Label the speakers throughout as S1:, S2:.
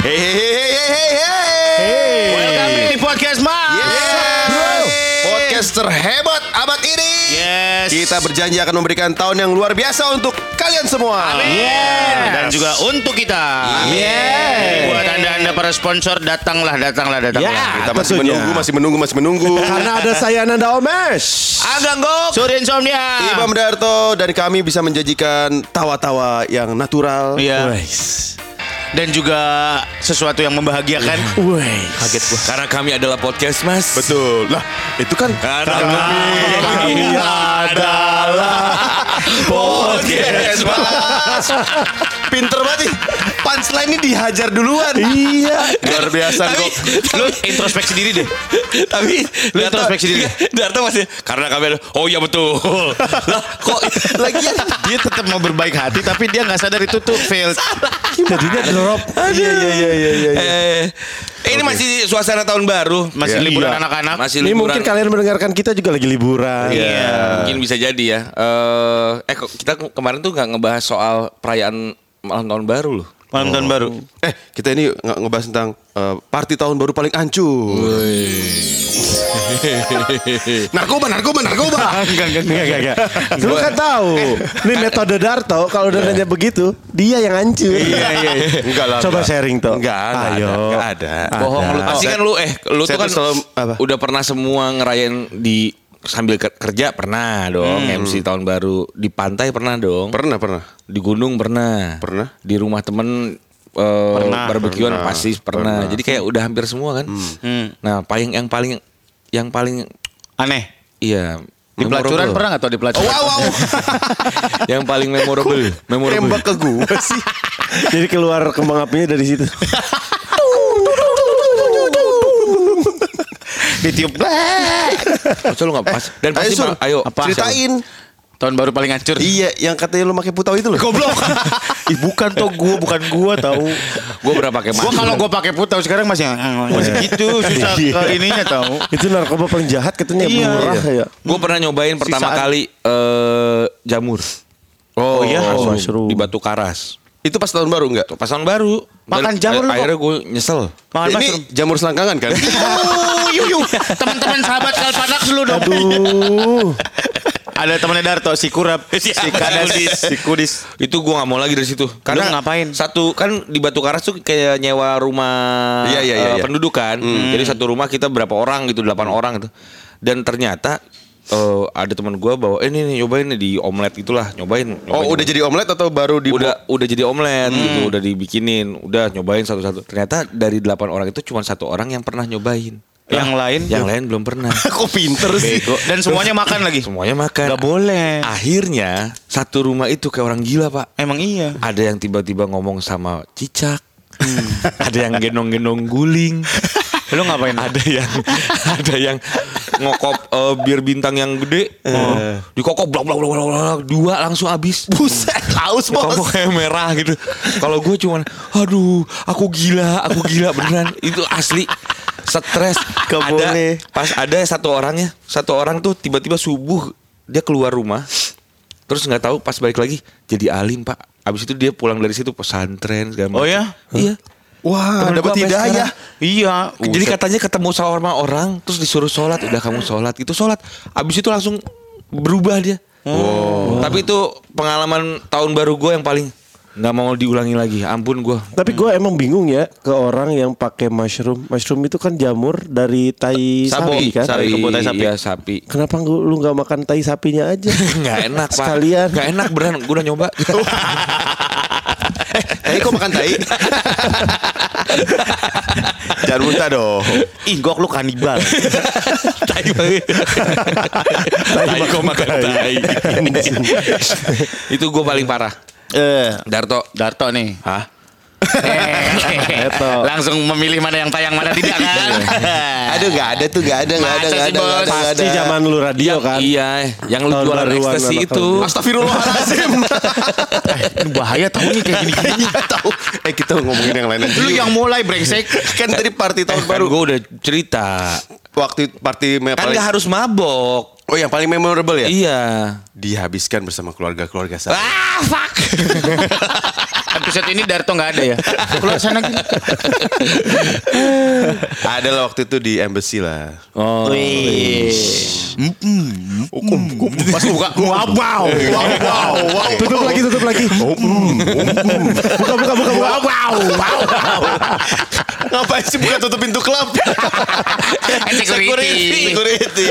S1: Hey, hey, hey, hey, hey, hey.
S2: Welcome di podcast Mas.
S1: Yes. Podcast terhebat abad ini.
S2: Yes.
S1: Kita berjanji akan memberikan tahun yang luar biasa untuk kalian semua.
S2: Yes. Dan juga untuk kita.
S1: Yes.
S2: Buat anda-anda para sponsor datanglah, datanglah, datanglah.
S3: Ya.
S1: Kita masih
S3: Tentunya.
S1: menunggu, masih menunggu, masih menunggu.
S3: Karena ada saya Nanda Omesh.
S1: Agak Gok.
S2: Suri Insomnia.
S1: Imam Darto dan kami bisa menjanjikan tawa-tawa yang natural.
S2: Iya.
S3: Wes.
S2: Dan juga sesuatu yang membahagiakan.
S3: Wes.
S2: Kaget gua.
S4: Karena kami adalah podcast mas
S1: Betul. Lah, itu kan
S4: Karena
S3: Kami adalah
S1: podcast Mas. Pinter banget. Punchline ini dihajar duluan.
S3: Iya.
S1: Luar biasa kok.
S2: Lu introspeksi diri deh.
S4: Tapi
S2: Lu introspeksi diri.
S4: Darto masih Karena kami Oh iya betul Lah kok
S2: Lagian dia tetap mau berbaik hati tapi dia nggak sadar itu tuh failed.
S3: Jadinya drop. Iya iya iya iya. iya.
S4: eh, Ini masih suasana tahun baru
S2: Masih
S1: Iya.
S2: liburan
S3: Iya.
S2: anak-anak.
S4: Masih
S3: Ini
S4: liburan
S3: mungkin kalian mendengarkan kita juga lagi liburan.
S4: Iya Mungkin bisa jadi ya Eh, Eh kok kita kemarin tuh nggak ngebahas soal perayaan malam tahun baru loh
S2: Malam tahun baru.
S1: Eh, kita ini nge- ngebahas tentang eh, party tahun baru paling ancur. narkoba, narkoba, narkoba.
S3: Enggak, enggak, enggak, enggak, enggak. Lu kan tahu. Ini metode Darto kalau udah nanya begitu, dia yang hancur.
S1: Iya, iya, iya. Enggak lah.
S3: Coba
S1: enggak.
S3: sharing toh.
S1: Enggak, enggak
S3: Ayo.
S1: ada. Enggak ada.
S4: Bohong lu Pasti kan lu Eh lu tuh kan
S1: tuh selalu- apa?
S4: Udah pernah semua ngerayain di Sambil ke- kerja pernah dong MC tahun baru Di pantai pernah dong
S1: Pernah, pernah.
S4: Di gunung pernah.
S1: Pernah.
S4: Di rumah temen eh,
S2: Pernah.
S4: barbekyuan
S1: Pernah.
S4: pasti pernah.
S1: Pernah.
S4: Jadi kayak udah hampir semua kan.
S2: Hmm.
S4: Nah, paling yang paling yang paling
S2: Aneh.
S4: iya
S2: Di pelacuran
S4: memorable.
S2: pernah nggak tau di pelacuran?
S1: Wow, wow.
S4: yang paling memorable, memorable.
S1: Tembak ke gua sih.
S3: Jadi keluar kembang apinya dari situ.
S2: Ditiup.
S4: Masa lu nggak pas? Dan
S1: Ayo,
S4: pasti
S1: Sur.
S4: ma- ayo
S2: Apa?
S1: Ceritain.
S2: Tahun baru paling hancur.
S1: Iya, yang katanya lu pakai putau itu loh.
S2: Goblok. Ih, bukan tuh gua, bukan gua tahu.
S4: Gue pernah pakai
S2: Gua kalau gua pakai putau sekarang masih masih gitu susah ke ininya tahu.
S3: Itu narkoba paling jahat katanya
S2: Iya.
S3: murah ya.
S4: Gue pernah nyobain pertama
S2: Sisaan.
S4: kali eh, jamur.
S1: Oh,
S2: iya?
S4: Mushroom
S3: mushroom.
S4: di Batu Karas.
S1: Itu pas tahun baru enggak?
S4: Pas tahun baru.
S2: Makan jamur lu kok?
S4: Akhirnya gue nyesel.
S2: Makan
S1: Ini
S2: mushroom.
S1: jamur selangkangan kan?
S2: Yuk, yuk. Teman-teman sahabat Kalpanak dulu dong.
S3: Aduh.
S2: Ada temannya Darto, si Kurap, si Kades, si Kudis.
S4: Itu gue gak mau lagi dari situ. Karena
S2: Lu ngapain?
S4: Satu kan di Batu Karas tuh kayak nyewa rumah
S1: Iya, iya, iya,
S4: eh,
S1: iya.
S4: penduduk kan. Jadi satu rumah kita berapa orang gitu, delapan orang gitu. Dan ternyata eh, ada teman gue bawa, eh ini nih nyobain nih di omelet itulah, nyobain.
S1: Oh,
S4: nyobain.
S1: udah jadi omelet atau baru di
S4: udah udah jadi omelet gitu, udah dibikinin, udah nyobain satu-satu. Ternyata dari delapan orang itu cuma satu orang yang pernah nyobain.
S2: Yang lain?
S4: Yang lain belum pernah.
S1: Kok pinter sih?
S4: Bego.
S2: Dan semuanya makan lagi.
S4: Semuanya makan.
S2: Gak boleh.
S4: Akhirnya satu rumah itu kayak orang gila pak.
S2: Emang iya.
S4: Ada yang tiba-tiba ngomong sama cicak. ada yang gendong-gendong guling.
S2: Lu ngapain?
S4: ada yang ada yang ngokop eh, bir bintang yang gede. Oh, dikokop blak blak blak blak dua langsung habis.
S1: Buset, haus bos.
S4: Kayak merah gitu. Kalau gue cuman, aduh, aku gila, aku gila beneran. Itu asli stres.
S3: Gak
S4: ada,
S3: boleh.
S4: Pas ada satu orangnya, satu orang tuh tiba-tiba subuh dia keluar rumah, terus nggak tahu pas balik lagi jadi alim pak. Abis itu dia pulang dari situ pesantren segala
S2: Oh
S4: macam.
S2: ya?
S4: Iya.
S1: Wah,
S4: Temen
S1: dapat hidayah.
S4: sekarang.
S2: Iya.
S4: Jadi katanya ketemu sama orang terus disuruh sholat, udah kamu sholat itu sholat. Abis itu langsung berubah dia. Tapi itu pengalaman tahun baru gue yang paling nggak mau diulangi lagi. Ampun gue.
S3: Tapi gue emang bingung ya ke orang yang pakai mushroom. Mushroom itu kan jamur dari tai sapi kan.
S2: sapi. kebun tai sapi.
S4: Iya sapi.
S3: Kenapa lu lu nggak makan tai sapinya aja?
S4: Nggak enak pak.
S3: Sekalian.
S4: Nggak enak beneran. Gue udah nyoba.
S1: Tai kok makan tai? Jangan muntah dong.
S2: Ih, gok lu kanibal.
S4: tai Tai kok makan tai. itu gue paling parah.
S2: Eh,
S4: Darto.
S2: Darto nih.
S4: Hah?
S2: Langsung memilih mana yang tayang mana tidak kan?
S1: Aduh, nggak ada tuh, nggak ada, nggak ada,
S2: sih,
S1: ada,
S2: Bos?
S1: ada,
S3: Pasti zaman lu radio kan.
S4: Iya, yang lu jualan ekstasi itu.
S3: tahun.
S1: Astagfirullahaladzim.
S2: Ini bahaya tahu nih kayak gini-gini.
S1: Tahu. Eh kita ngomongin yang lain aja.
S2: Lu yang mulai brengsek.
S1: kan tadi party tahun
S4: Kan
S1: baru.
S4: gue udah cerita.
S1: Waktu party
S4: Kan gak harus mabok.
S1: Oh yang paling memorable ya?
S4: Iya.
S1: Dihabiskan bersama keluarga-keluarga saya.
S4: Ah, fuck.
S2: Episode ini Darto nggak ada ya. Keluar sana gitu.
S1: Ada lah waktu itu di embassy lah.
S4: Oh.
S2: Pas buka wow wow wow wow.
S3: Tutup lagi, tutup lagi. Buka, buka, buka, buka.
S2: Wow wow.
S1: Ngapain sih bukan tutup pintu klub?
S2: Security.
S1: Security.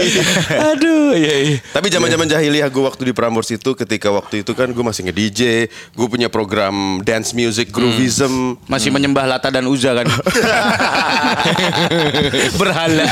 S4: Aduh, iya iya.
S1: Tapi zaman-zaman jahiliyah gue waktu di Prambors itu ketika waktu itu kan gue masih nge-DJ, gue punya program dance music, groovism.
S2: Masih menyembah Lata dan Uza kan. Berhala.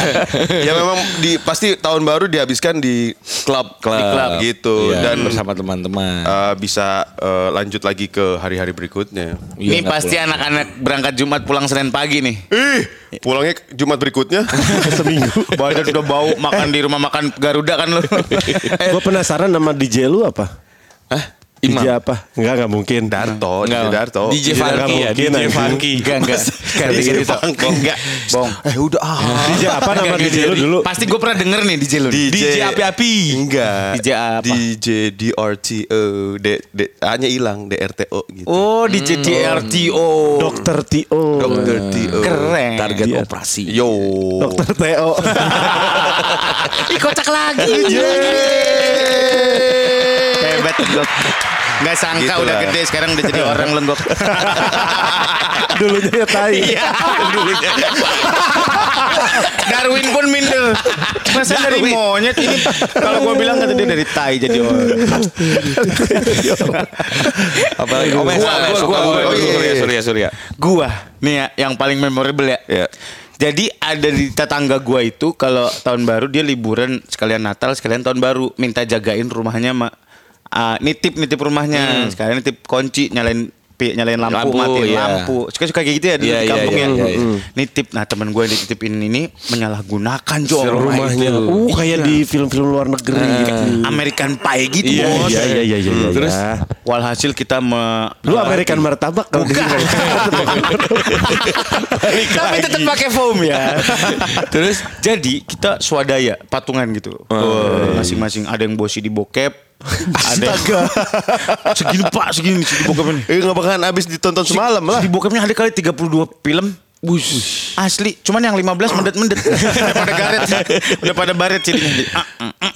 S1: ya memang di pasti tahun baru dihabiskan di klub
S4: Klub.
S1: klub gitu
S4: Iya,
S1: dan
S4: bersama teman-teman.
S1: uh, bisa uh, lanjut lagi ke hari-hari berikutnya.
S2: Ini
S4: Iya, nggak
S2: pasti anak-anak berangkat Jumat pulang Senin pagi nih.
S1: Ih, pulangnya Jumat berikutnya.
S3: Seminggu.
S2: Badan udah bau makan di rumah makan Garuda kan lu.
S3: Gue penasaran nama DJ lu apa?
S1: Hah?
S4: Imam.
S3: DJ apa? Enggak, enggak mungkin.
S1: Darto, DJ
S4: Enggak.
S1: Darto.
S4: DJ Funky ya,
S3: mungkin,
S4: DJ. Funky.
S2: Enggak enggak. Enggak
S1: DJ
S2: DJ
S1: Funky.
S2: Enggak. Bohong.
S1: Eh udah ah.
S3: DJ apa nama DJ lu dulu?
S2: Pasti gue pernah denger nih DJ lu.
S1: DJ,
S4: DJ api-api.
S1: Enggak.
S2: DJ apa?
S1: DJ DRTO. D, D, A-nya hilang, DRTO gitu.
S2: Oh DJ DRTO.
S3: Dokter Tio.
S1: Dokter TO.
S2: Keren.
S4: Target
S3: Dia.
S4: operasi.
S1: Yo.
S3: Dokter Teo.
S2: Ih kocak lagi. Hebat Lenggok. Gak sangka
S1: Gitu
S2: udah
S1: lah.
S2: gede sekarang udah jadi orang Lenggok.
S3: Dulunya ya tai.
S2: Iya. Darwin pun minder. Masa dari monyet ini kalau gua bilang kata dia dari tai jadi orang.
S4: Apalagi
S2: Gua,
S4: Esa,
S2: gua,
S4: suka
S2: gua,
S4: gua.
S2: gua,
S1: iya,
S4: Surya,
S1: iya.
S4: Surya, Surya.
S2: Gua nih ya yang paling memorable ya.
S1: Ya.
S2: Jadi ada di tetangga gua itu kalau tahun baru dia liburan sekalian Natal sekalian tahun baru minta jagain rumahnya mak ah, nitip nitip rumahnya sekalian nitip kunci nyalain pi- nyalain lampu,
S4: Lampu,
S2: matiin
S4: iya.
S2: lampu suka suka kayak gitu ya di
S4: Iya, iya,
S2: kampung
S4: iya,
S2: ya
S4: iya, iya.
S2: nitip nah teman gue yang dititipin ini menyalahgunakan Jo
S3: Rumahnya.
S2: itu.
S3: Uh, kayak di film-film luar negeri gitu.
S2: American Pie gitu
S3: Iya,
S2: bos
S3: iya, iya, iya, iya, iya.
S2: terus
S3: iya.
S2: walhasil kita me
S3: Lu American martabak kalau di sini.
S2: Tapi tetap pakai foam ya. Terus jadi kita swadaya patungan gitu. Oh, Masing-masing ada yang bosi di bokep. Ada segini pak segini si di bokep ini.
S1: Eh nggak bakalan habis ditonton semalam lah.
S2: di bokepnya ada kali 32 film. Bus. Asli, cuman yang 15 mendet-mendet. udah pada garet. Udah pada baret. Jadi, ah, ah, ah,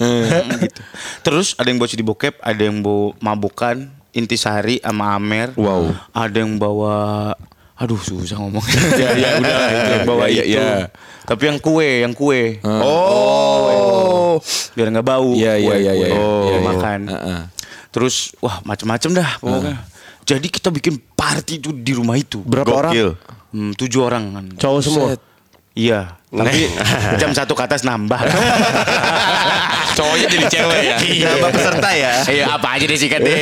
S2: gitu. Terus ada yang bawa CD bokep, ada yang bawa mabukan, intisari sama Amer.
S1: Wow.
S2: Ada yang bawa Aduh susah ngomong. ya ya udah yang bawa
S4: Ya, ya,
S2: itu.
S4: ya.
S2: Tapi yang kue, yang kue.
S1: Oh.
S2: Biar nggak bau.
S4: Iya, iya, iya, iya,
S2: Oh,
S4: iya, iya.
S2: makan.
S4: Heeh.
S2: Terus wah macem-macem dah pokoknya. Jadi kita bikin party itu di rumah itu.
S3: Berapa orang?
S1: Gokil.
S2: Hmm, tujuh orang kan.
S3: Cowok semua.
S2: Iya. Tapi jam satu ke atas nambah.
S4: Cowoknya jadi cewek ya.
S1: Nambah peserta ya.
S2: Iya apa aja deh sikat deh.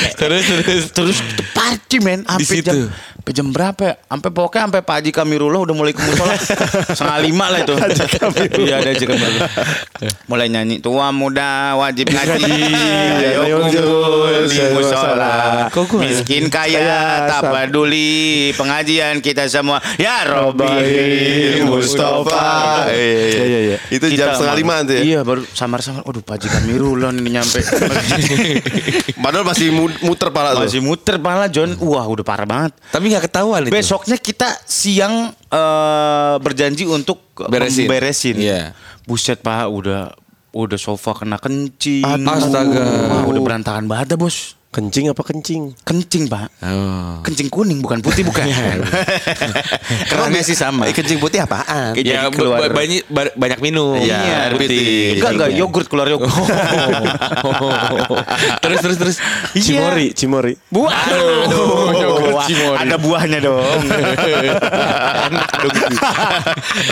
S4: terus terus.
S2: Terus party men
S4: Di
S2: sampai
S4: situ.
S2: jam sampai jam berapa ya? Sampai pokoknya sampai Pak Haji Kamirullah udah mulai ke musola. Setengah lima lah itu. Iya ada Haji Kamirullah. mulai nyanyi tua muda wajib ngaji. Ayo kumpul di musola.
S4: Gua-
S2: Miskin kaya tak peduli pengajian kita semua. Ya Robi Mustafa.
S1: Iya, iya, iya. Itu jam setengah lima tuh ya.
S2: Iya baru samar-samar. Waduh Pak Haji Kamirullah ini nyampe.
S1: Padahal masih muter pala tuh.
S2: Masih muter pala John. Wah udah parah banget.
S4: Tapi nggak ketahuan itu.
S2: Besoknya kita siang eh, berjanji untuk
S4: Beresin.
S2: beresin.
S4: Iya.
S2: Buset Pak, udah udah sofa kena kencing.
S4: Astaga.
S2: Wah, udah berantakan banget dah, Bos.
S3: Kencing apa kencing?
S2: Kencing, Pak.
S4: Oh.
S2: Kencing kuning bukan putih bukan. Kerannya sih sama.
S1: Eh, kencing putih apaan?
S4: Ya
S2: keluar.
S4: ba- banyak ba- banyak minum.
S1: Iya, air putih.
S2: Enggak, enggak, yogurt keluar yogurt.
S4: terus terus terus.
S3: Cimori, Cimori.
S2: Buah.
S4: Aduh, yogurt
S2: Wah,
S4: Cimori.
S2: Ada buahnya dong.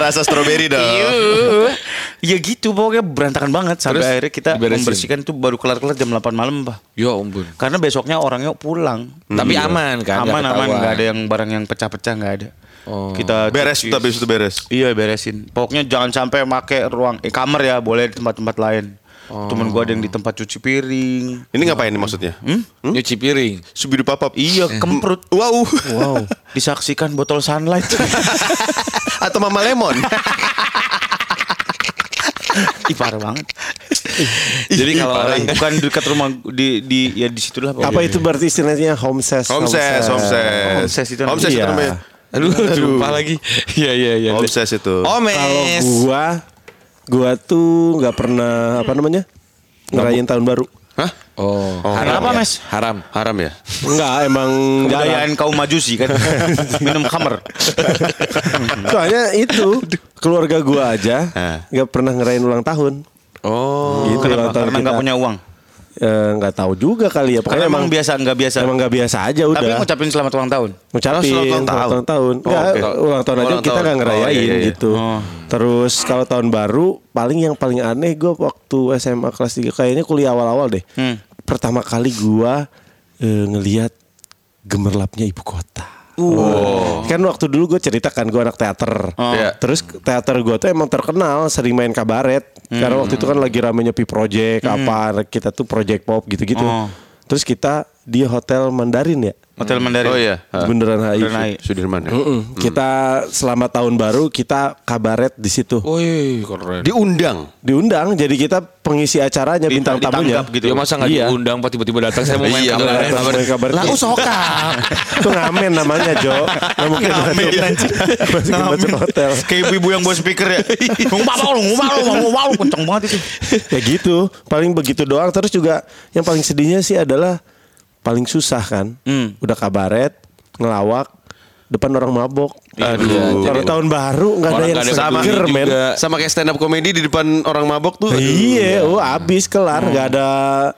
S1: Rasa stroberi dong.
S2: Iya gitu pokoknya berantakan banget sampai
S4: Terus
S2: akhirnya kita membersihkan tuh baru kelar-kelar jam 8 malam, Pak.
S4: Ya ampun.
S2: Karena besoknya orangnya pulang.
S4: Tapi aman kan?
S2: aman
S4: nggak
S2: aman nggak ada yang barang yang pecah-pecah nggak ada.
S4: Oh.
S2: Kita
S1: Beres habis itu beres.
S2: Iya beresin. Pokoknya jangan sampai make ruang eh, kamar ya, boleh di tempat-tempat lain. Temen gue ada yang di tempat cuci piring.
S1: Ini ngapain nih maksudnya? Hmm?
S4: Nyuci piring.
S1: Subidu papap.
S2: Iya, kemprut.
S1: Wow.
S2: Wow. Disaksikan botol sunlight.
S1: Atau Mama Lemon.
S2: Ih parah banget.
S4: Jadi kalau orang kan
S2: bukan dekat rumah di di ya di situlah.
S3: Apa itu berarti istilahnya home ses?
S1: Homses, homses.
S2: Homses itu
S1: Homses itu
S3: Iya.
S1: namanya.
S4: Aduh, lupa lagi. Iya iya iya.
S1: Homses itu.
S3: Kalau
S4: Omes.
S3: gua, gua tuh nggak pernah apa namanya ngerayain tahun baru.
S1: Hah?
S4: Oh,
S2: Kenapa,
S4: ya?
S2: Mes?
S4: Haram.
S1: Haram ya?
S3: Enggak, emang
S2: Kebudayaan kaum majusi kan. Minum khamer.
S3: Soalnya itu keluarga gua aja nggak pernah ngerayain ulang tahun.
S1: Oh.
S3: gitu ulang
S2: Kenapa?
S3: tahun
S2: Karena nggak punya uang.
S3: Eh, nggak tahu juga kali ya.
S2: Karena
S3: Pokoknya
S2: emang
S3: emang
S2: biasa nggak biasa.
S3: emang nggak biasa aja udah.
S2: Tapi ngucapin selamat ulang tahun.
S3: ngucapin
S1: Oh, selamat ulang tahun.
S3: ulang tahun.
S1: Oh,
S3: Nggak,
S1: oke.
S3: ulang tahun aja
S1: Ulang
S3: kita
S1: tahun.
S3: nggak ngerayain
S1: Oh, iya, iya, iya.
S3: gitu. Terus kalau tahun baru paling yang paling aneh gue waktu SMA kelas 3 kayaknya kuliah awal-awal deh.
S2: Hmm.
S3: Pertama kali gua eh, ngelihat gemerlapnya ibu kota. Kan waktu dulu gue ceritakan gue anak teater.
S1: Iya.
S3: Terus teater gue tuh emang terkenal sering main kabaret. Karena waktu itu kan lagi ramenya Pi Project apa kita tuh project pop gitu-gitu.
S2: Oh.
S3: Terus kita di hotel Mandarin ya.
S2: Hotel Mandarin.
S1: Oh iya.
S3: Bundaran HI.
S2: Bundaran HI.
S1: Sudirman ya.
S3: Mm-mm. Kita selama tahun baru kita kabaret di situ.
S4: Wih, keren.
S1: Diundang.
S3: Diundang jadi kita pengisi acaranya bintang tamunya.
S2: Ditangkap gitu.
S4: Ya masa nggak
S3: Iya.
S4: diundang Pak tiba-tiba datang saya mau main
S1: Iya,
S4: kabaret.
S3: Main kabaret.
S2: Lah usokang.
S3: Itu ngamen namanya Jo. Nggak mungkin
S2: Ngamen, anjing.
S3: hotel.
S2: Kayak ibu-ibu yang bawa speaker ya. Ngumpat lu, ngumpat lu, ngumpat lu, kenceng banget itu.
S3: ya gitu paling begitu doang terus juga yang paling sedihnya sih adalah paling susah kan
S2: Hmm.
S3: udah kabaret ngelawak depan orang mabok
S1: Aduh.
S3: kalau tahun baru nggak ada yang
S4: nggak ada
S3: seger men
S4: juga.
S1: Sama kayak stand up comedy di depan orang mabok tuh. aduh.
S3: iya oh abis kelar nggak ada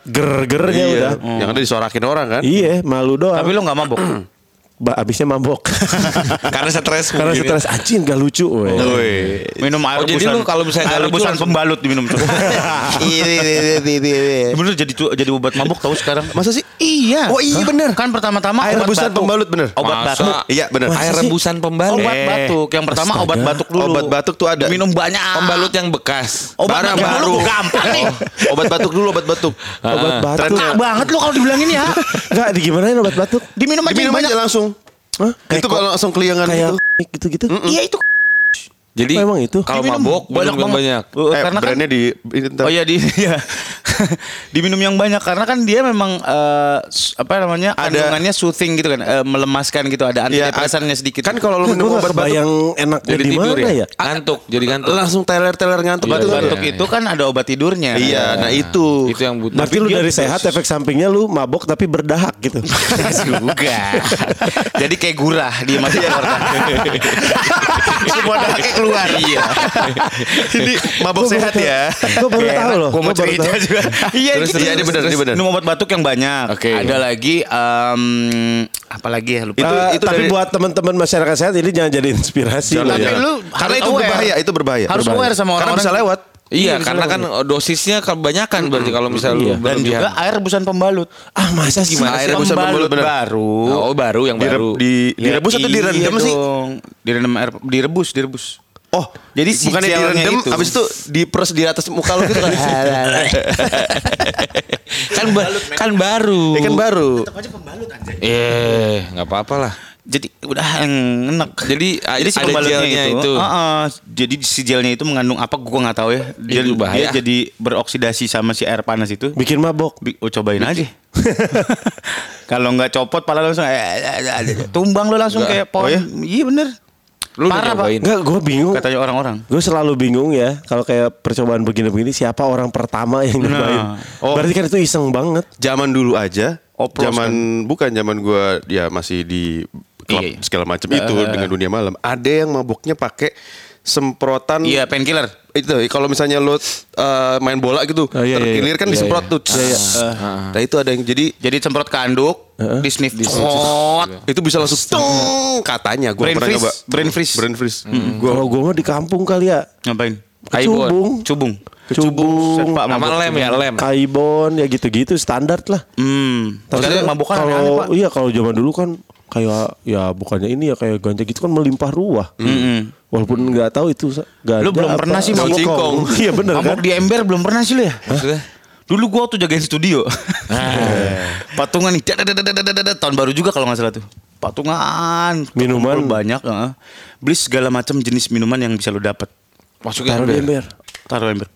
S3: ger-gernya
S1: Iya.
S3: udah
S1: Yang ada disorakin orang kan.
S3: iya malu doang
S2: Tapi lu gak mabok.
S3: abisnya mabok
S4: Karena stres
S3: karena
S4: ya.
S3: stres anjing gak lucu weh.
S1: Woi.
S2: Minum air
S4: Oh, jadi
S2: rebusan.
S4: lu kalau misalnya
S2: air
S4: nggak lucu
S2: rebusan
S4: langsung-
S2: pembalut diminum tuh.
S1: Iya,
S2: Bener jadi jadi obat mabuk tahu sekarang.
S1: Masa sih?
S2: Iya.
S1: Oh, iya, bener.
S2: Kan pertama-tama
S1: Air
S2: obat
S1: rebusan
S2: batuk.
S1: pembalut, bener.
S2: Obat
S4: Masa?
S2: batuk.
S1: Iya benar.
S3: Masa
S4: Air rebusan pembalut.
S2: Obat batuk. Yang pertama
S3: Astaga.
S2: obat batuk dulu.
S1: Obat batuk tuh ada.
S2: Minum banyak.
S4: Pembalut yang bekas.
S2: Obat
S1: Barang
S2: batuk
S1: baru.
S2: dulu gampang nih.
S1: Obat batuk dulu, obat batuk.
S3: obat batuk
S2: Enak banget lu kalau dibilangin ya.
S3: nggak digimanain obat batuk
S2: Diminum aja
S1: Diminum
S2: banyak.
S1: aja langsung.
S3: Hah?
S1: Itu kalau langsung keliangan
S3: kayak
S1: gitu.
S3: gitu-gitu
S2: Iya itu.
S4: Jadi
S3: Apa emang itu?
S4: kalau mabok
S2: banyak
S4: banyak.
S2: Uh,
S1: Eh,
S2: karena kan
S1: brandnya di ini ntar.
S2: Oh iya di ya. diminum yang banyak karena kan dia memang s- apa namanya
S1: Ada-
S2: kandungannya soothing gitu kan eh, melemaskan gitu ada
S1: Iya,
S2: antidepresannya sedikit.
S1: Kan kalau lu
S3: gue
S1: minum obat batuk
S3: kebayang enaknya
S4: Jadi
S3: di
S4: tidur
S3: mana
S4: ya?
S3: ya?
S4: Ngantuk, jadi ngantuk.
S1: langsung teler-teler ngantuk
S2: obat
S1: gitu kan.
S2: batuk itu kan ada obat tidurnya.
S1: Iya, nah itu.
S4: Itu yang butuh.
S3: Berarti lu dari sehat efek sampingnya lu mabok tapi berdahak gitu.
S2: juga. Jadi kayak gurah di mata keluarga.
S1: Semua dahaknya keluar. Iya. Ini mabok sehat ya.
S3: Gue baru tahu
S2: enak.
S3: loh.
S2: Gua mau cerita
S3: tahu.
S2: juga. Iya,
S1: Terus,
S2: gitu.
S1: iya, ini bener, ini bener.
S2: Minum obat batuk yang banyak.
S4: Oke.
S2: Ada lagi em, apa lagi ya lupa.
S1: Itu-
S3: Eh,
S1: itu
S3: tapi
S1: dari-
S3: buat teman-teman masyarakat sehat ini jangan jadi inspirasi
S1: Jangan,
S2: Tapi
S3: ya.
S2: lu
S1: Karena itu
S2: aware.
S1: berbahaya, itu berbahaya.
S2: Harus
S1: Berbahaya.
S2: aware sama
S1: Karena
S2: orang-orang.
S1: bisa lewat.
S4: Iya,
S3: bisa
S4: karena
S3: lewat.
S4: kan dosisnya kebanyakan berarti kalau misalnya
S3: Iya.
S2: Dan juga air rebusan pembalut.
S3: Ah masa sih?
S4: Gimana
S1: Air rebusan pembalut, bener.
S2: baru.
S4: Oh, baru yang
S1: Direb-
S4: baru.
S1: di
S2: Ya,
S1: direbus atau
S2: iya
S1: direndam sih?
S2: Direndam air direbus, direbus.
S1: Oh,
S2: Jadi si
S1: bukannya direndam,
S2: itu.
S1: habis itu diperes di atas muka lu gitu kan?
S4: kan ba- kan baru.
S1: Ya kan baru.
S4: Eh, nggak apa-apa lah.
S2: Jadi udah yang enak.
S4: Jadi,
S2: jadi si
S4: ada
S2: pembalutnya
S4: gelnya
S2: itu,
S4: itu.
S2: Ah, ah. jadi si gelnya itu mengandung apa gua nggak tahu ya. Dia,
S4: Itu bahaya.
S2: dia jadi beroksidasi sama si air panas itu.
S3: Bikin mabok.
S2: Bi- Oh, cobain aja. Kalau nggak copot pala langsung eh, eh, eh, eh, tumbang lo langsung kayak pohon.
S1: Oh ya?
S2: Iya bener.
S4: Lu udah
S2: Parah, Pak.
S4: nyobain?
S3: Enggak, gue bingung.
S2: Katanya orang-orang.
S3: Gue selalu bingung ya kalau kayak percobaan begini-begini siapa orang pertama yang nyobain.
S1: Oh.
S3: Berarti kan itu iseng banget.
S1: Zaman dulu aja,
S2: Oplos
S1: zaman bukan zaman gua ya masih di klub
S2: Iya, iya.
S1: segala macam itu dengan dunia malam. Ada yang maboknya pakai semprotan
S2: Iya, painkiller.
S1: itu kalau misalnya lo uh, main bola gitu
S3: Oh, iya, iya,
S1: terkilir
S3: iya.
S1: kan
S3: Iya,
S1: disemprot
S3: iya.
S1: tuh nah itu ada yang jadi
S2: Jadi semprot ke anduk, di sniff, di
S1: itu bisa langsung tung katanya gue
S2: Brain
S1: pernah
S2: freeze.
S1: nyoba
S2: Brain freeze.
S1: brain freeze
S3: Gua kalau gue mah di kampung kali ya.
S2: Ngapain? Cubung.
S3: Kecubung.
S2: Pak,
S4: Sama lem ya, lem.
S3: Kaibon ya gitu-gitu standar lah.
S2: Hmm.
S3: Tapi kalau iya kalau zaman dulu kan kayak ya bukannya ini ya kayak ganja gitu kan melimpah ruah.
S2: Mm-hmm.
S3: Walaupun nggak tahu itu ganja.
S2: Lu belum pernah sih mau
S3: singkong. Iya benar kan.
S2: Di ember belum pernah sih lu ya. Dulu gua tuh jagain studio. Nah, patungan nih. Tahun baru juga kalau nggak salah tuh. Patungan.
S3: Minuman
S2: banyak. Beli segala macam jenis minuman yang bisa lu dapat.
S3: Masukin di ember.
S2: Taruh ember.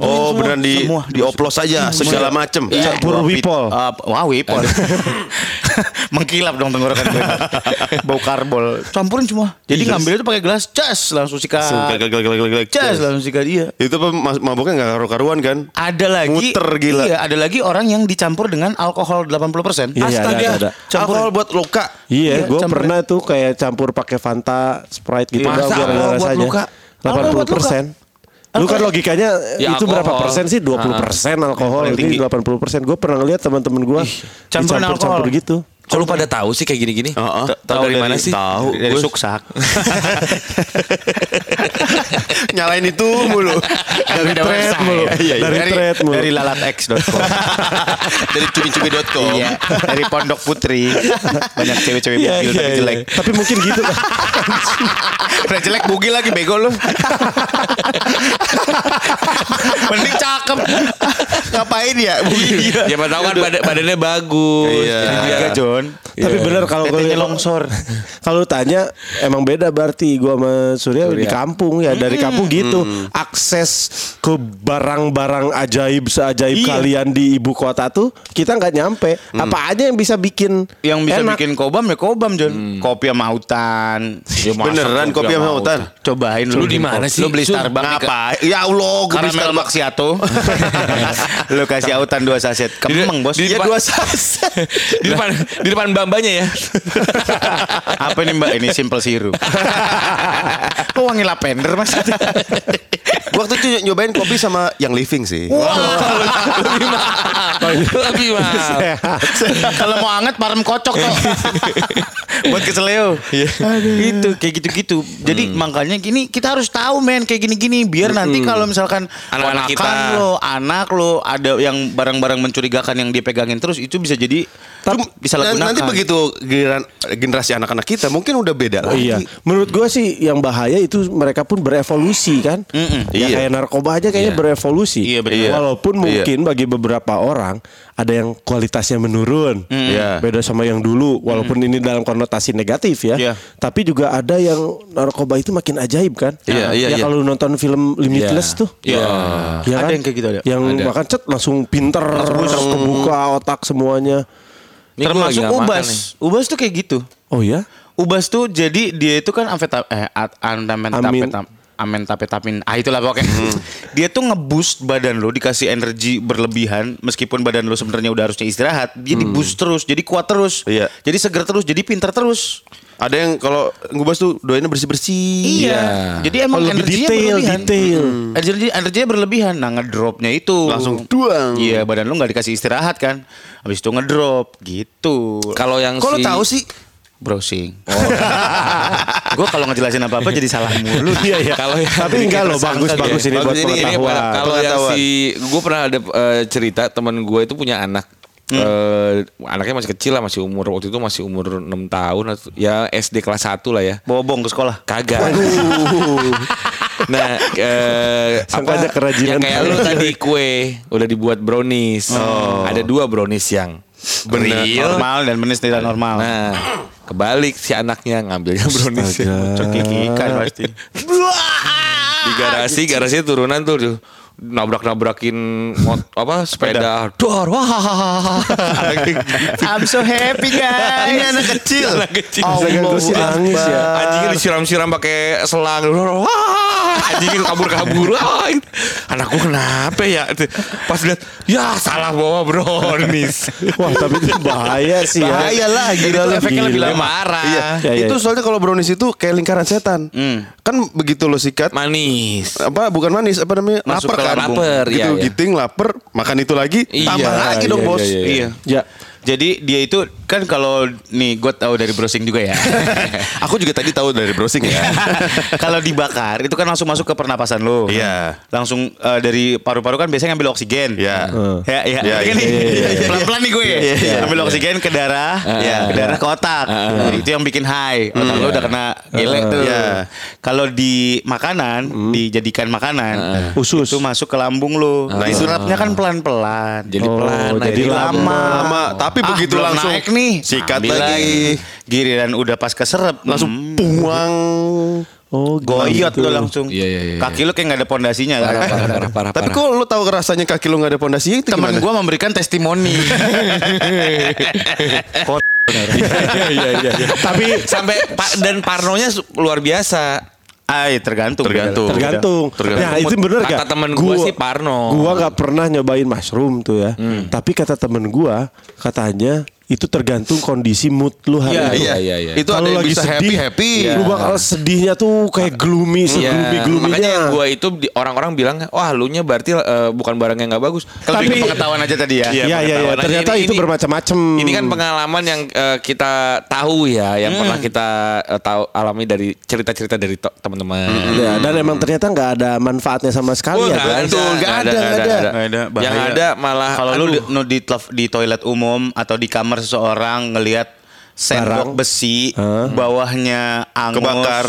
S1: Oh, beneran di
S2: Semua.
S1: dioplos aja segala macem.
S3: Campur wipol.
S2: Uh, wah wipol. Mengkilap dong tenggorokan gue. Bau karbol. Campurin semua. Jadi ngambil itu pakai gelas, cas langsung sikat. Cas langsung sikat iya.
S1: Itu mabuknya nggak karu-karuan kan?
S2: Ada lagi
S1: Muter, gila.
S2: Iya, ada lagi orang yang dicampur dengan alkohol 80%.
S3: Iya, iya,
S1: Astaga,
S3: ada, ada.
S1: alkohol buat luka.
S3: Iya,
S2: Iya,
S3: gue pernah tuh kayak campur pakai Fanta, Sprite gitu
S4: Masa
S3: biar ada rasanya.
S4: luka?
S2: Alkohol buat
S3: 80 persen. Lu kan logikanya
S4: Ya,
S3: itu berapa
S4: alkohol.
S3: persen sih? 20 persen alkohol, ini
S2: tinggi.
S3: 80 persen. Gue pernah ngeliat teman-teman gue dicampur-campur gitu.
S4: Kok lu pada tahu sih kayak gini-gini?
S1: Heeh.
S4: Ta- Tahu dari mana sih?
S1: Tahu.
S2: Dari suksak.
S1: nyalain itu mulu.
S3: Dari thread mulu.
S1: Iya, iya.
S3: Dari thread mulu.
S2: Dari lalatx.com.
S1: Dari cumi-cumi.com.
S2: iya, dari Pondok Putri. Banyak cewek-cewek
S3: Iya,
S2: bugil
S3: iya,
S2: tapi
S3: iya.
S2: jelek.
S3: Tapi mungkin gitu kan.
S2: Udah jelek bugil lagi bego lu. Mending cakep. Ngapain ya? Bugil.
S4: Siapa tahu kan badan- badannya bagus.
S1: Iya.
S4: Jadi
S2: John.
S3: Tapi bener kalau kalau-
S2: longsor.
S3: Kalau lu tanya emang beda berarti gua sama Surya, di kampung ya dari kampung gitu akses ke barang-barang ajaib seajaib
S2: Iya.
S3: kalian di ibu kota tuh kita nggak nyampe apa aja yang bisa bikin
S2: Yang bisa
S3: enak.
S2: bikin kobam ya kobam John. Kopi sama hutan.
S4: Ya,
S1: Beneran kopi sama hutan.
S2: Cobain
S4: Lu
S2: bikin
S4: di mana sih,
S2: Lu beli? Starbucks
S1: Ngapa? Ya Allah, gue beli Starbucks.
S2: macchiato. lu kasih autan dua saset. Kemeng bos.
S4: di
S2: Iya dua saset.
S4: di depan di depan bambanya ya.
S2: Apa ini mbak? Ini simple sirup. Kok wangi lavender mas?
S1: Waktu itu nyobain kopi sama yang living sih.
S4: Lebih mahal. Lebih mahal.
S2: Kalau mau anget parem kocok tuh. Buat keseleo. Itu kayak gitu-gitu. Jadi makanya gini kita harus tahu men kayak gini-gini biar nanti kalau misalkan
S4: Anak-anak kita.
S2: lo, anak lo ada yang barang-barang mencurigakan yang dia pegangin terus itu bisa jadi
S1: Tapi
S2: bisa
S1: dan
S2: gunakan.
S1: nanti begitu generasi anak-anak kita mungkin udah beda
S3: Oh,
S1: lagi.
S3: iya, menurut gua sih yang bahaya itu mereka pun berevolusi kan. Ya
S1: Iya.
S3: kayak narkoba aja kayaknya berevolusi.
S2: Iya, betul.
S3: Walaupun
S1: Iya.
S3: mungkin bagi beberapa orang ada yang kualitasnya menurun.
S1: Iya.
S3: Beda sama yang dulu walaupun ini dalam konotasi negatif ya.
S2: Iya.
S3: Tapi juga ada yang narkoba itu makin ajaib kan.
S1: Iya, iya,
S3: ya
S1: iya.
S3: kalau nonton film Limitless tuh.
S2: Iya.
S3: Ya
S2: Ada
S3: kan?
S2: yang kayak gitu ada.
S3: Yang
S4: Ada.
S3: makan cet langsung pinter, langsung kebuka otak semuanya.
S4: Ini
S2: Termasuk ubas.
S4: nih.
S2: Ubas tuh kayak gitu.
S3: Oh ya?
S2: Ubas tuh jadi dia itu kan amfeta eh at- amfetamin amentapetamin ah itulah pokoknya. Dia tuh ngeboost badan lo dikasih energi berlebihan meskipun badan lo sebenarnya udah harusnya istirahat dia di-boost terus jadi kuat terus.
S1: Iya.
S2: jadi seger terus jadi pintar terus.
S1: Ada yang kalau ngubas tuh doainnya bersih-bersih.
S2: iya. Jadi emang
S3: Oh,
S2: energinya
S3: detail,
S2: berlebihan.
S3: detail.
S2: energi energinya berlebihan. Nah ngedropnya itu.
S1: Langsung duang.
S2: iya badan lo nggak dikasih istirahat kan? Habis itu ngedrop gitu.
S4: Kalau yang
S1: lo
S4: si
S1: tahu sih?
S2: Browsing. Gue kalau ngejelasin apa apa jadi salah mulu.
S3: Iya iya.
S4: Kalau yang-
S3: Tapi enggak loh bagus bagus ini
S1: Bagus
S3: buat
S1: ini, ini
S4: kalau yang si gue pernah ada eh, cerita teman gue itu punya anak. Eh, anaknya masih kecil lah masih umur waktu itu masih umur 6 tahun ya SD kelas 1 lah ya.
S2: Bobong ke sekolah?
S4: Kagak. Nah eh,
S3: Sangkanya kerajinan.
S4: yang kayak lu tadi kue udah dibuat brownies. Ada dua brownies yang real.
S2: normal dan menis tidak normal.
S4: Nah kebalik si anaknya ngambilnya brownies.
S2: Cekikikan pasti.
S4: di garasi garasi turunan tuh tuh nabrak nabrakin mot apa sepeda dor wah
S2: I'm so happy guys.
S1: Ini anak kecil.
S4: anak kecil
S3: sih nangis ya.
S4: anjingnya disiram-siram pakai selang wah anjingnya kabur-kabur wah anak gua kenapa ya pas lihat ya salah bawa brownies
S3: Wah tapi itu bahaya sih ya.
S1: Bahaya lah
S2: Itu
S1: gila
S2: efeknya lebih
S3: Gila.
S2: lama.
S4: marah
S1: Iya.
S3: Ya, ya,
S1: itu
S3: ya.
S1: soalnya kalau brownies itu kayak lingkaran setan. Kan begitu lo sikat
S4: manis
S1: apa bukan manis apa namanya
S2: Masuk
S1: lapar kan
S4: lapar,
S1: gitu
S4: iya, iya.
S1: giting lapar makan itu lagi
S4: Iya,
S1: tambah lagi dong
S4: iya,
S1: bos
S4: iya, iya.
S2: Iya. Jadi dia itu kan kalau nih gue tahu dari browsing juga ya.
S1: Aku juga tadi tahu dari browsing ya.
S2: kalau dibakar itu kan langsung masuk ke pernapasan lo.
S1: Iya.
S2: Langsung eh, dari paru-paru kan biasanya ngambil oksigen.
S1: Iya.
S2: Ya, ya,
S1: Iya,
S2: Kan
S1: iya, iya, iya, iya.
S2: Pelan-pelan nih gue.
S1: Iya, iya,
S2: Ambil
S1: iya.
S2: oksigen ke darah,
S1: Iya.
S2: ke darah ke otak. Nah, itu yang bikin high. Otak lo udah kena gile tuh.
S1: Iya.
S2: Kalau di makanan, dijadikan makanan,
S3: Usus.
S2: itu masuk ke lambung lo. Nah, surapnya kan pelan-pelan.
S4: Jadi
S3: Oh,
S4: pelan.
S3: jadi
S2: Jadi lama.
S1: Lama, tapi
S2: Ah,
S1: begitu langsung
S2: naik nih.
S1: sikat
S2: Ambil
S1: lagi.
S2: Giliran udah pas keserap
S1: Langsung
S2: hmm,
S1: buang.
S3: Oh,
S2: goyot
S3: gitu.
S2: lo langsung.
S4: Iya, iya, iya.
S2: Kaki lo kayak nggak ada pondasinya.
S4: Parah, parah, parah, parah,
S1: Tapi kok lu tahu rasanya kaki lu nggak ada pondasinya itu
S2: Teman
S1: gimana?
S2: gue memberikan testimoni. Kok
S4: Iya, iya, iya. Tapi sampai pa- dan parnonya luar biasa.
S2: Ay, tergantung.
S1: Tergantung.
S3: Tergantung.
S1: Tergantung.
S3: Nah itu bener
S4: Kata
S3: gak?
S4: temen gua sih Parno.
S3: Gua gak pernah nyobain mushroom tuh ya. Tapi kata temen gua katanya itu tergantung kondisi mood lu hari
S1: Iya,
S3: itu.
S1: iya,
S4: iya, iya.
S1: Itu ada yang bisa happy happy.
S3: Lu bakal sedihnya tuh kayak gloomy,
S4: Iya,
S3: segloomy gloominya.
S4: makanya yang gua itu orang-orang bilang, wah lu nya berarti eh, bukan barang yang nggak bagus.
S2: Lebih
S3: Tapi-
S2: pengetahuan aja tadi ya.
S3: Iya, iya, iya.
S4: aja.
S3: Ternyata
S4: Ini-
S3: itu bermacam-macam.
S4: Ini kan pengalaman yang eh, kita tahu ya, yang pernah kita eh, tahu alami dari cerita-cerita dari to- teman-teman.
S3: Ya, dan emang ternyata nggak ada manfaatnya sama sekali
S4: Oh,
S3: ya.
S4: nggak ada,
S1: Betul, nggak ada, nggak ada.
S2: Nggak ada, bahaya.
S4: Yang ada malah
S2: Kalau lu di, no, di, di toilet umum atau di kamar seseorang ngelihat sendok
S3: Barang.
S2: besi bawahnya angus
S1: Kebakar.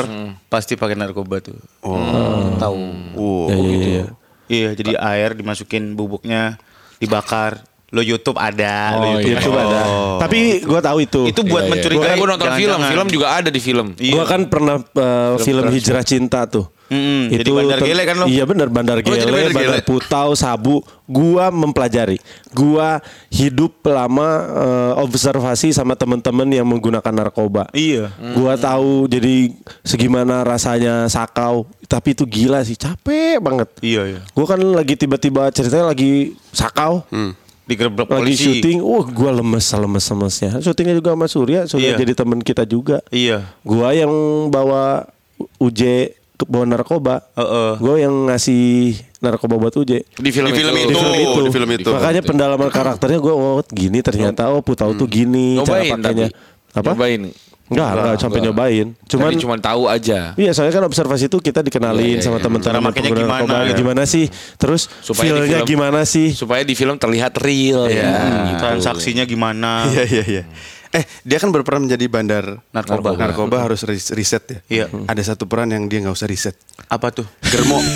S2: pasti pakai narkoba tuh.
S1: Oh.
S2: Tahu.
S1: Wow.
S3: Iya, iya, iya.
S2: Iya, jadi air dimasukin bubuknya dibakar. Lo YouTube ada, lo
S4: Oh,
S2: YouTube.
S4: iya.
S3: Itu ada. Tapi gua tahu itu.
S2: Itu buat
S4: Iya, iya.
S2: mencurigai.
S4: Gua- gua nonton film,
S2: jangan-jangan.
S4: film juga ada di film.
S3: Gua kan pernah uh, film Hijrah Cinta tuh.
S2: Mm-mm, jadi Bandar Gele kan lo?
S3: Iya benar Bandar Gele,
S1: Bandar
S3: Bandar
S1: Gele.
S3: Putau, Sabu. Gua mempelajari. Gua hidup lama uh, observasi sama teman-teman yang menggunakan narkoba.
S2: Iya.
S3: Gua tahu jadi segimana rasanya sakau. Tapi itu gila sih, capek banget.
S2: Iya, iya.
S3: Gua kan lagi tiba-tiba ceritanya lagi sakau.
S2: Digerebek
S3: Lagi
S2: polisi.
S3: syuting, wah gua lemes lemes lemesnya. Syutingnya juga sama Surya, Surya
S2: Iya.
S3: jadi teman kita juga.
S2: Iya.
S3: Gua yang bawa UJ ke bawa narkoba.
S2: Heeh.
S3: Gua yang ngasih narkoba buat UJ.
S4: Di film,
S1: Di film
S4: itu.
S1: itu.
S3: Di film itu.
S1: di film itu.
S3: Makanya pendalaman karakternya gua oh gini ternyata oh Putau tuh gini cara
S4: Nyobain
S3: pakainya.
S4: tapi.
S3: Apa?
S4: Nyobain.
S3: Enggak, enggak sampai
S4: enggak.
S3: nyobain. Cuman
S4: Cuman cuma tahu aja.
S3: Iya, soalnya kan observasi itu kita dikenalin
S4: Iya, iya,
S3: sama
S4: iya.
S3: teman-teman pengguna
S2: gimana,
S3: narkoba.
S2: ya.
S3: Gimana sih? Terus
S4: Supaya
S3: feel-nya
S4: film-
S3: gimana sih?
S4: Supaya di film terlihat real
S2: Iya.
S4: ya.
S2: Transaksinya gimana?
S1: Iya iya iya. Eh dia kan berperan menjadi bandar
S2: Narkoba.
S1: Narkoba harus ris- riset ya.
S2: Iya.
S1: Ada satu peran yang dia nggak usah riset.
S2: Apa tuh?
S1: Germo.